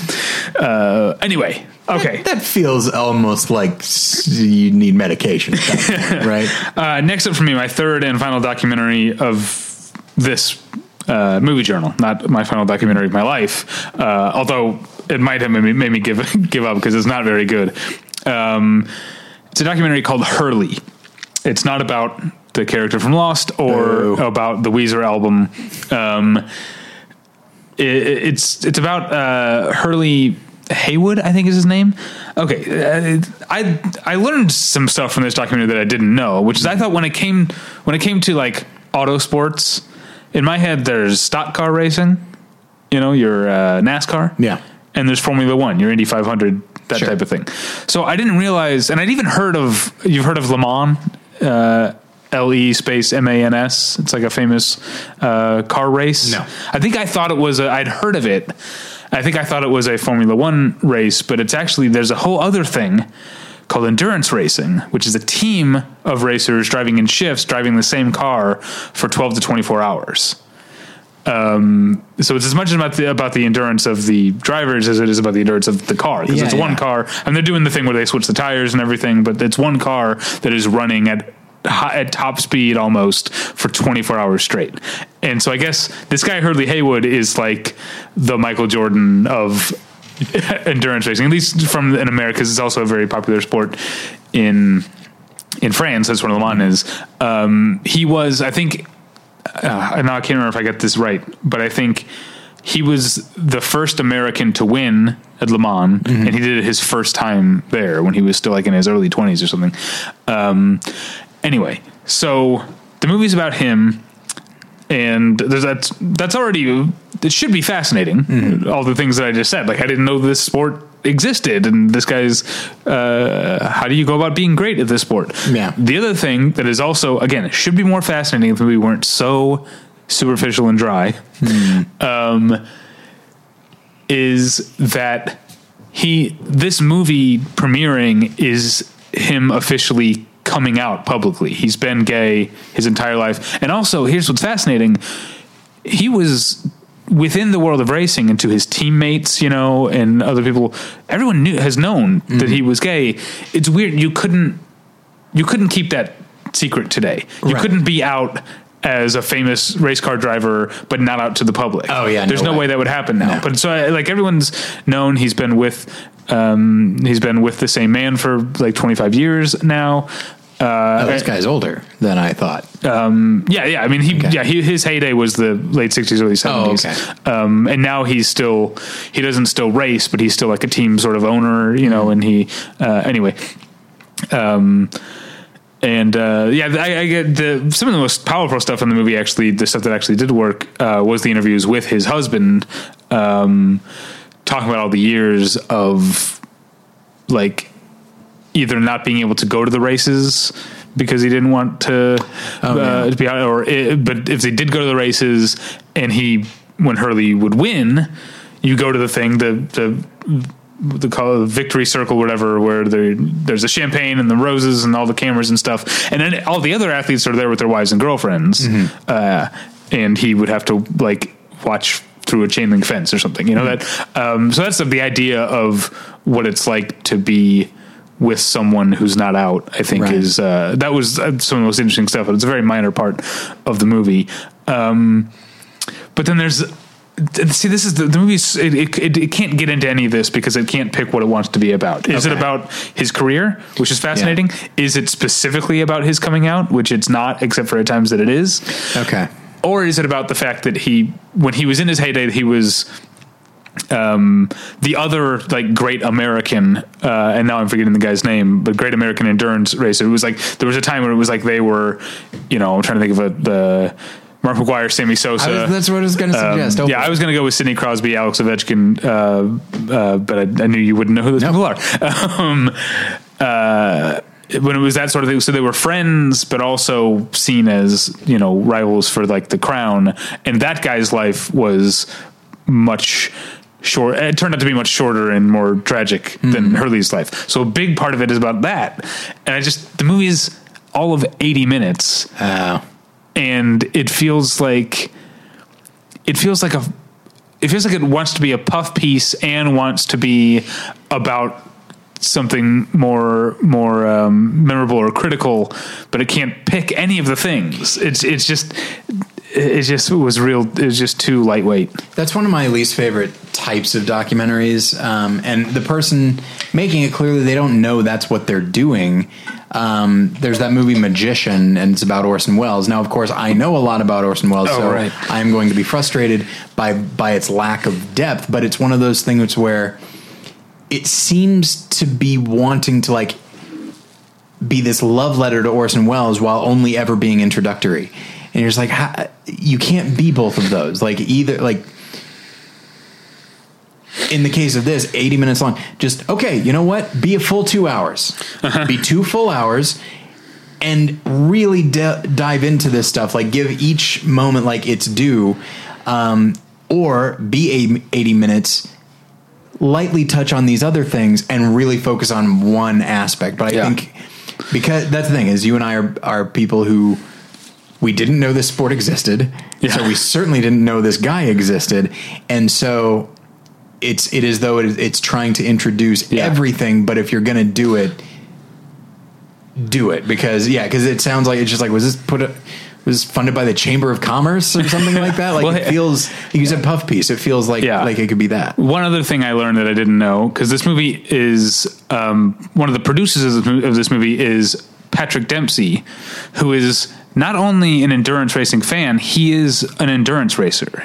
Uh, anyway, okay. That feels almost like you need medication, point, right? Uh, next up for me, my third and final documentary of this uh, movie journal, not my final documentary of my life. Uh, although it might have made me, made me give give up because it's not very good. Um, it's a documentary called Hurley. It's not about the character from Lost or Boo. about the Weezer album. Um, it, it's it's about uh, Hurley Haywood, I think is his name. Okay, uh, I I learned some stuff from this documentary that I didn't know, which is I thought when it came when it came to like auto sports, in my head there's stock car racing, you know, your uh, NASCAR, Yeah. and there's Formula One, your Indy 500, that Sure. type of thing. So I didn't realize, and I'd even heard of you've heard of Le Mans. Uh, L E space M A N S. It's like a famous uh, car race. No. I think I thought it was. I'd heard of it. I think I thought it was a Formula One race, but it's actually there's a whole other thing called endurance racing, which is a team of racers driving in shifts, driving the same car for 12 to 24 hours. Um, so it's as much about the about the endurance of the drivers as it is about the endurance of the car because Yeah, it's one car and they're doing the thing where they switch the tires and everything, but it's one car that is running at hi- at top speed almost for 24 hours straight. And so I guess this guy Hurley Haywood is like the Michael Jordan of endurance racing, at least from in America. It's also a very popular sport in in France. That's where Le Mans is. Um, he was, I think, uh, now I can't remember if I got this right, but I think he was the first American to win at Le Mans, and he did it his first time there when he was still like in his early twenties or something. Um, anyway, so the movie's about him, and there's that. That's already it should be fascinating. All the things that I just said, like I didn't know this sport existed, and this guy's. Uh, how do you go about being great at this sport? Yeah. The other thing that is also again it should be more fascinating if we weren't so superficial and dry, um, is that he this movie premiering is him officially coming out publicly. He's been gay his entire life. And also, here's what's fascinating. He was within the world of racing and to his teammates, you know, and other people, everyone knew has known that mm-hmm. he was gay. It's weird you couldn't you couldn't keep that secret today. You Right. couldn't be out as a famous race car driver, but not out to the public. Oh, yeah, there's no way. way. that would happen now. No. But so I- like everyone's known he's been with um, he's been with the same man for like 25 years now. Uh, Oh, this guy's older than I thought. yeah, yeah. I mean, he Okay. yeah he, his heyday was the late 60s, early 70s. okay. Um, and now he's still he doesn't still race, but he's still like a team sort of owner, you know. And he uh, anyway. Um, and uh, yeah, I, I get the some of the most powerful stuff in the movie. Actually, the stuff that actually did work uh, was the interviews with his husband, um, talking about all the years of like either not being able to go to the races because he didn't want to, Oh, uh, to be out, or it, but if they did go to the races and he when Hurley would win, you go to the thing the the the call it victory circle whatever where there's the champagne and the roses and all the cameras and stuff. And then all the other athletes are there with their wives and girlfriends uh, and he would have to like watch through a chain link fence or something you know that um, so that's the idea of what it's like to be with someone who's not out i think Right. is uh, that was uh, some of the most interesting stuff but it's a very minor part of the movie. Um, but then there's see this is the, the movie it, it, it, can't get into any of this because it can't pick what it wants to be about. Is it about his career which is fascinating? Is it specifically about his coming out which it's not except for at times that it is? Okay. or is it about the fact that he when he was in his heyday he was um, the other like great American, uh, and now I'm forgetting the guy's name, but great American endurance racer. It was like there was a time where it was like they were, you know, I'm trying to think of a, the Mark McGwire, Sammy Sosa. Was, that's what I was going to Um, suggest. yeah, I was going to go with Sidney Crosby, Alex Ovechkin, uh, uh, but I, I knew you wouldn't know who those Nope. people are. Um, uh, when it was that sort of thing, so they were friends, but also seen as you know rivals for like the crown. And that guy's life was much short. It turned out to be much shorter and more tragic than Hurley's life. So a big part of it is about that. And I just the movie is all of eighty minutes Uh, and it feels like it feels like a it feels like it wants to be a puff piece and wants to be about something more more um, memorable or critical, but it can't pick any of the things. It's it's just it just was real. It was just too lightweight. That's one of my least favorite types of documentaries. Um, and the person making it clearly they don't know that's what they're doing. Um, there's that movie Magician, and it's about Orson Welles. Now, of course, I know a lot about Orson Welles, Oh, so right. I'm going to be frustrated by by its lack of depth. But it's one of those things where it seems to be wanting to like be this love letter to Orson Welles while only ever being introductory. And you're just like, you can't be both of those. Like either like in the case of this, 80 minutes long, just okay, you know what? Be a full two hours. be two full hours and really d- dive into this stuff. Like give each moment like it's due. Um, or be a 80 minutes lightly touch on these other things and really focus on one aspect. But I Yeah. think because that's the thing is you and I are, are people who we didn't know this sport existed. Yeah. So we certainly didn't know this guy existed. And so it's, it is though it is, it's trying to introduce Yeah. everything, but if you're going to do it, do it because yeah, because it sounds like it's just like, was this put a, was funded by the Chamber of Commerce or something like that? Like Well, it feels, you said puff piece. It feels like, Yeah. like it could be that. One other thing I learned that I didn't know because this movie is um, one of the producers of this, mo- of this movie is Patrick Dempsey, who is not only an endurance racing fan, he is an endurance racer.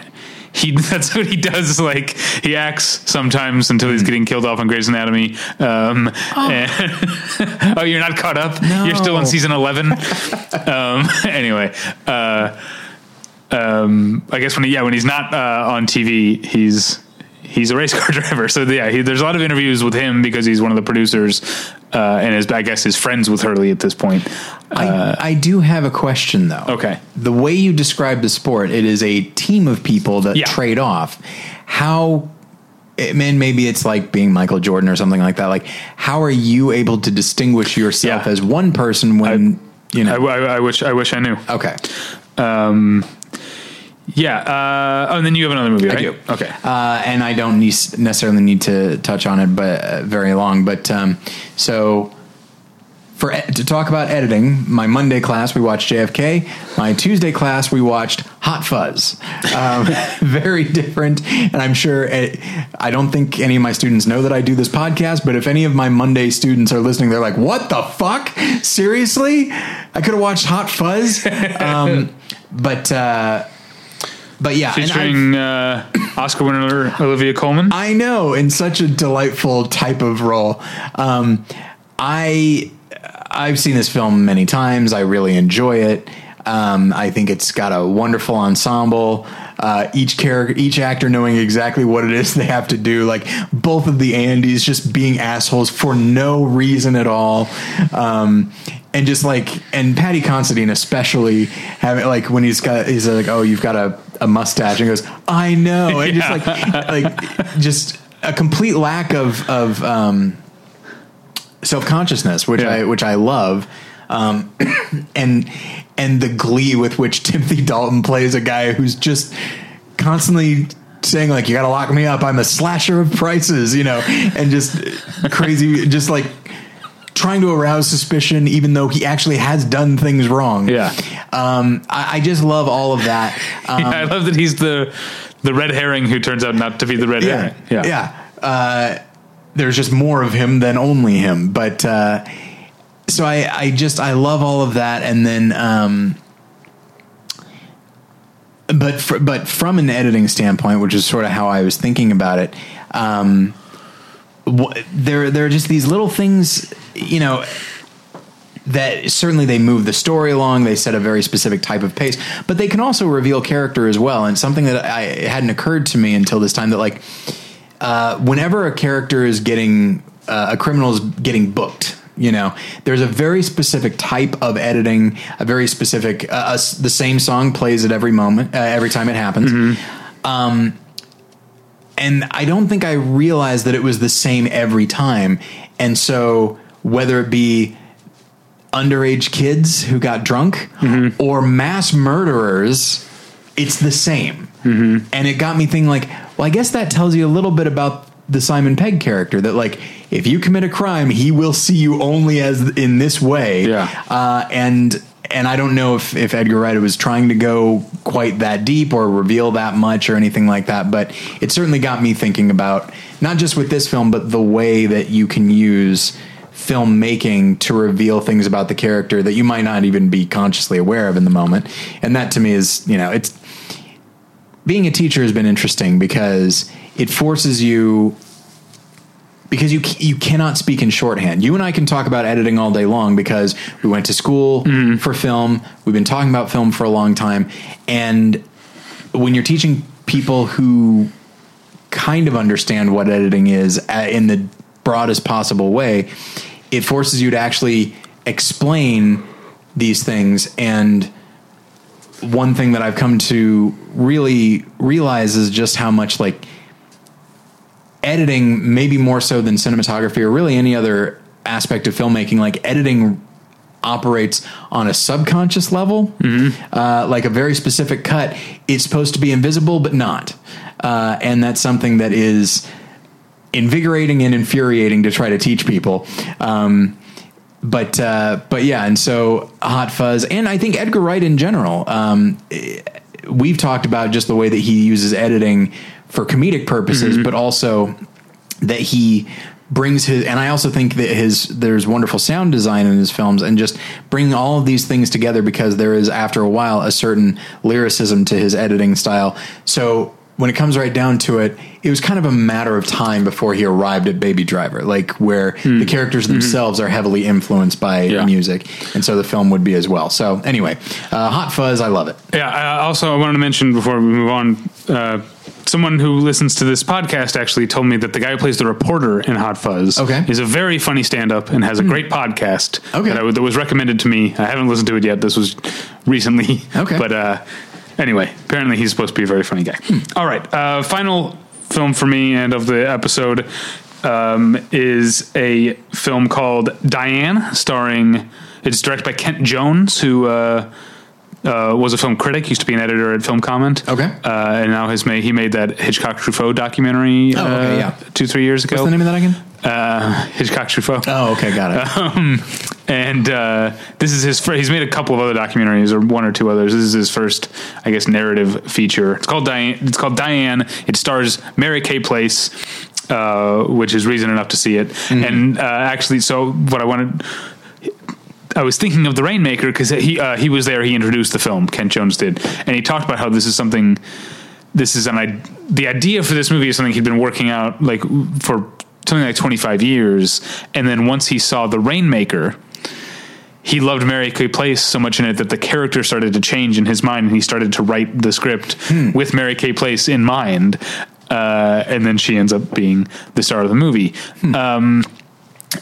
He that's what he does. Like he acts sometimes until he's getting killed off on Grey's Anatomy. Um, and- oh, you're not caught up. You're still No. on season eleven. um, anyway, uh, um, I guess when he, yeah when he's not uh, on TV, he's he's a race car driver. So yeah, he, there's a lot of interviews with him because he's one of the producers, uh, and is I guess is friends with Hurley at this point. I, I do have a question though. Okay. The way you describe the sport, it is a team of people that Yeah. trade off. How man, maybe it's like being Michael Jordan or something like that. Like, how are you able to distinguish yourself Yeah. as one person when you know? I, I wish I wish I knew. okay, Yeah. Uh, oh, and then you have another movie, right? do. Okay. uh, and I don't ne- necessarily need to touch on it, but uh, very long. But um, so. For e- to talk about editing, my Monday class we watched JFK. My Tuesday class we watched Hot Fuzz. Um, very different, and I'm sure eh, I don't think any of my students know that I do this podcast. But if any of my Monday students are listening, they're like, "What the fuck? Seriously? I could have watched Hot Fuzz." Um, but uh, but yeah, and Featuring uh, Oscar winner Olivia Colman. I know in such a delightful type of role. Um, I I've seen this film many times. I really enjoy it. Um, I think it's got a wonderful ensemble. Uh, each character, each actor knowing exactly what it is they have to do. Like both of the Andys just being assholes for no reason at all. Um, and just like, and Paddy Considine especially having like when he's got, he's like, oh, you've got a, a mustache, and goes, I know, and just like, like just a complete lack of of um, self consciousness, which Yeah. I which I love, um, and and the glee with which Timothy Dalton plays a guy who's just constantly saying like you got to lock me up. I'm a slasher of prices you know and just crazy just like trying to arouse suspicion even though he actually has done things wrong Yeah. um i, I just love all of that um, I love that he's the the red herring who turns out not to be the red yeah, herring. Yeah. yeah. Uh, there's just more of him than only him. But uh, so I, I just I love all of that, and then. Um, but fr- but from an editing standpoint, which is sort of how I was thinking about it, um, wh- there there are just these little things, you know, that certainly they move the story along. They set a very specific type of pace, but they can also reveal character as well. And something that I it hadn't occurred to me until this time that like uh, whenever a character is getting uh, a criminal is getting booked. You know, there's a very specific type of editing, a very specific. Uh, us the same song plays at every moment, uh, every time it happens. Um, and I don't think I realized that it was the same every time. And so, whether it be underage kids who got drunk or mass murderers, it's the same. And it got me thinking, like, well, I guess that tells you a little bit about the Simon Pegg character that, like, if you commit a crime, he will see you only as in this way. Yeah. Uh, and and I don't know if, if Edgar Wright was trying to go quite that deep or reveal that much or anything like that, but it certainly got me thinking about not just with this film, but the way that you can use filmmaking to reveal things about the character that you might not even be consciously aware of in the moment. And that to me is, you know, it's being a teacher has been interesting because it forces you because you you cannot speak in shorthand. You and I can talk about editing all day long because we went to school for film. We've been talking about film for a long time, and when you're teaching people who kind of understand what editing is uh, in the broadest possible way, it forces you to actually explain these things and one thing that I've come to really realize is just how much like editing, maybe more so than cinematography or really any other aspect of filmmaking, like editing operates on a subconscious level, uh, like a very specific cut. It's supposed to be invisible, but not. Uh, and that's something that is invigorating and infuriating to try to teach people. Um, but uh, but yeah, and so Hot Fuzz, and I think Edgar Wright in general. Um, we've talked about just the way that he uses editing for comedic purposes, but also that he brings his and I also think that his there's wonderful sound design in his films and just bringing all of these things together because there is after a while a certain lyricism to his editing style. So when it comes right down to it, it was kind of a matter of time before he arrived at Baby Driver, like where the characters themselves are heavily influenced by Yeah. music, and so the film would be as well. So anyway, uh, Hot Fuzz, I love it. Yeah. I also, I wanted to mention before we move on, uh, someone who listens to this podcast actually told me that the guy who plays the reporter in Hot Fuzz Okay. Hmm. is a very funny stand-up and has a great podcast Okay. that, I, that was recommended to me. I haven't listened to it yet. This was recently. Okay. But uh, anyway, apparently he's supposed to be a very funny guy. Hmm. All right. Uh, final film for me and of the episode um, is a film called Diane, starring. It's directed by Kent Jones, who uh, uh, was a film critic, used to be an editor at Film Comment. Okay. uh, and now has made he made that Hitchcock Truffaut documentary. Oh, okay, uh, yeah. two three years ago. What's the name of that again? Uh, Hitchcock Truffaut. Oh, okay, got it. Um, and uh, this is his. First, he's made a couple of other documentaries, or one or two others. This is his first, I guess, narrative feature. It's called Diane. It's called Diane. It stars Mary Kay Place, uh, which is reason enough to see it. And uh, actually, so what I wanted. I was thinking of the Rainmaker because he uh, he was there. He introduced the film. Kent Jones did, and he talked about how this is something. This is an I- the idea for this movie is something he'd been working out like for something like twenty five years, and then once he saw the Rainmaker, he loved Mary Kay Place so much in it that the character started to change in his mind, and he started to write the script with Mary Kay Place in mind. Uh, and then she ends up being the star of the movie. Um,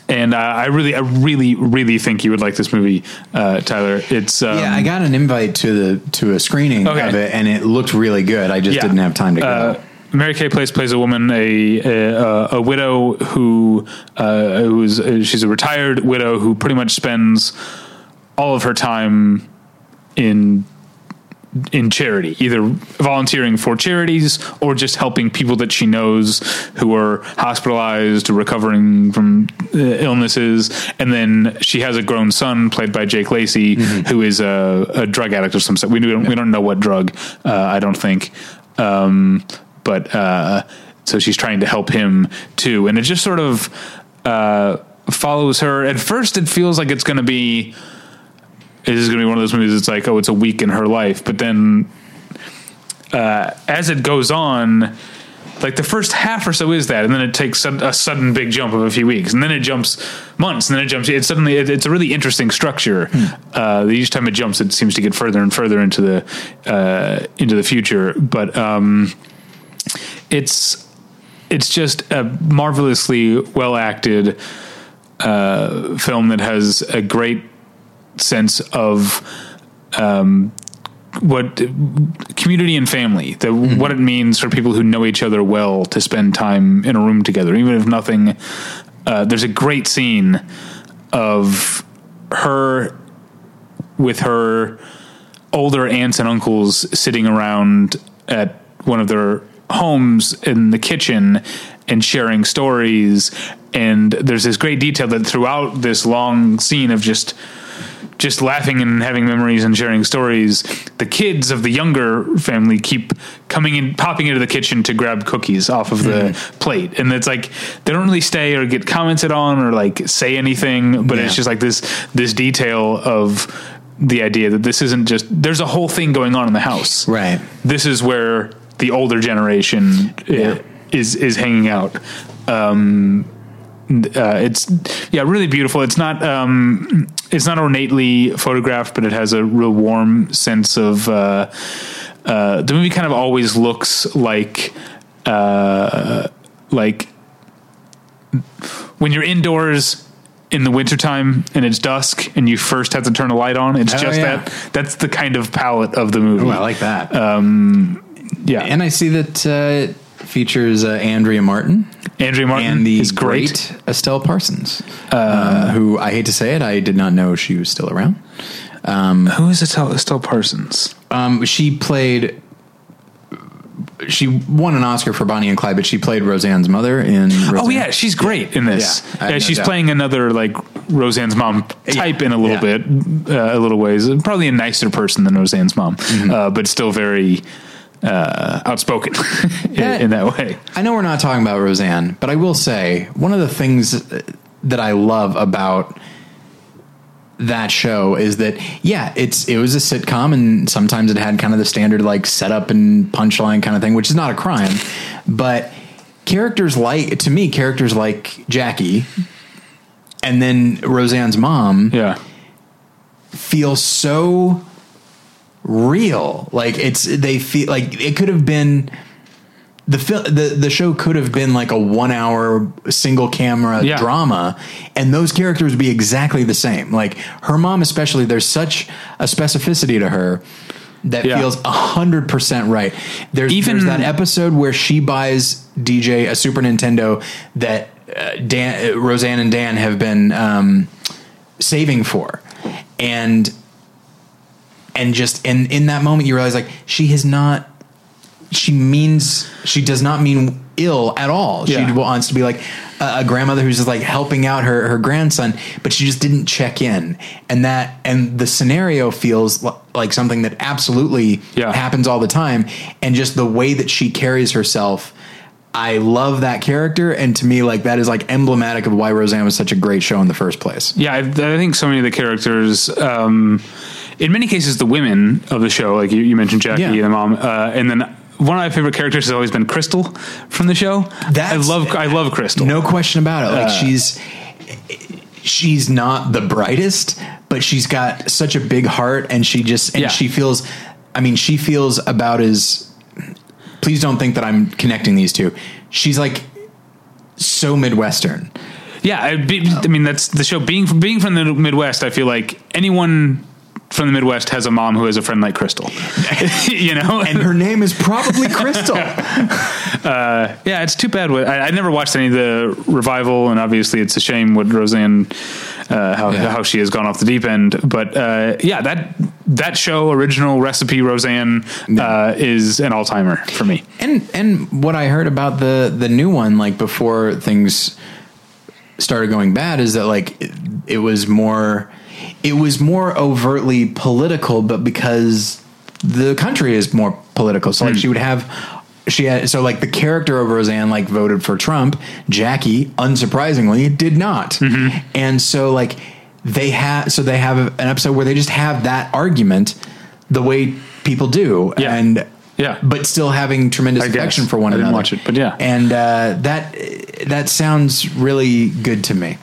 and uh, I really, I really, really think you would like this movie, uh, Tyler. It's um, yeah, I got an invite to the to a screening Okay. of it, and it looked really good. I just Yeah. didn't have time to go. Uh, Mary Kay Place plays a woman, a a, a widow who uh, who's uh, she's a retired widow who pretty much spends all of her time in in charity, either volunteering for charities or just helping people that she knows who are hospitalized or recovering from uh, illnesses. And then she has a grown son played by Jake Lacy, who is a, a drug addict of some sort. We don't, we don't know what drug, uh, I don't think. Um, but, uh, so she's trying to help him too. And it just sort of, uh, follows her. At first it feels like it's going to be, it is going to be one of those movies. It's like, oh, it's a week in her life, but then uh, as it goes on, like the first half or so is that, and then it takes a, a sudden big jump of a few weeks, and then it jumps months, and then it jumps. It's suddenly it, it's a really interesting structure. Uh, each time it jumps, it seems to get further and further into the uh, into the future, but um, it's it's just a marvelously well acted uh, film that has a great sense of um, what community and family, the, what it means for people who know each other well to spend time in a room together, even if nothing. Uh, there's a great scene of her with her older aunts and uncles sitting around at one of their homes in the kitchen and sharing stories. And there's this great detail that throughout this long scene of just just laughing and having memories and sharing stories the kids of the younger family keep coming in popping into the kitchen to grab cookies off of the hmm. plate. And it's like they don't really stay or get commented on or like say anything but it's just like this this detail of the idea that this isn't just there's a whole thing going on in the house. Right. this is where the older generation uh, Yeah. is is hanging out um uh, it's yeah really beautiful it's not um it's not ornately photographed but it has a real warm sense of uh uh the movie kind of always looks like uh like when you're indoors in the wintertime and it's dusk and you first have to turn a light on it's Oh, just yeah. that that's the kind of palette of the movie Oh, I like that. Yeah and I see that uh, it features uh, Andrea Martin andrea martin and the is great, great Estelle Parsons, uh, who I hate to say it, I did not know she was still around. who is estelle, estelle parsons Um, she played. She won an Oscar for Bonnie and Clyde, but she played Roseanne's mother in. Roseanne. Oh yeah, she's great in this. Yeah, Yeah, she's playing another like Roseanne's mom type in a little Yeah. bit, uh, a little ways. Probably a nicer person than Roseanne's mom, Mm-hmm. uh, but still very uh, outspoken in, Yeah. in that way. I know we're not talking about Roseanne, but I will say one of the things that I love about that show is that yeah, it's it was a sitcom and sometimes it had kind of the standard like setup and punchline kind of thing, which is not a crime, but characters like to me characters like Jackie and then Roseanne's mom Yeah, feel so real. Like it's they feel like it could have been the fil- the the show could have been like a one hour single camera Yeah. drama, and those characters would be exactly the same. Like her mom, especially, there's such a specificity to her that Yeah. feels a hundred percent right. There's Even- there's that episode where she buys DJ a Super Nintendo that uh, Dan, uh, Roseanne and Dan have been um, saving for, and and just in in that moment you realize like she has not she means she does not mean ill at all. Yeah. She wants to be like a, a grandmother who's just like helping out her her grandson, but she just didn't check in. And that and the scenario feels li- like something that absolutely Yeah. happens all the time. And just the way that she carries herself. I love that character, and to me, like that is like emblematic of why Roseanne was such a great show in the first place. Yeah, I, I think so many of the characters, um, in many cases, the women of the show, like you, you mentioned Jackie Yeah. and the mom, uh, and then one of my favorite characters has always been Crystal from the show. That's- I love, I love Crystal. No question about it. Like Uh, she's she's not the brightest, but she's got such a big heart and she just and Yeah. she feels I mean, she feels about as please don't think that I'm connecting these two. She's like so Midwestern. Yeah, I, be, I mean that's the show. Being from being from the Midwest, I feel like anyone from the Midwest has a mom who has a friend like Crystal. you know, And her name is probably Crystal. yeah, it's too bad. What, I, I never watched any of the revival, and obviously it's a shame what Roseanne, uh, how Yeah. how she has gone off the deep end. But uh, yeah, that that show, original recipe Roseanne, uh, is an all timer for me. and and what I heard about the the new one, like before things started going bad, is that like it, it was more it was more overtly political, but because the country is more political, so like she would have. She had so like the character of Roseanne like voted for Trump. Jackie, unsurprisingly, did not, and so like they have so they have an episode where they just have that argument the way people do, Yeah. and Yeah. but still having tremendous I guess. affection for one I didn't another. watch it, but yeah. and uh, that that sounds really good to me.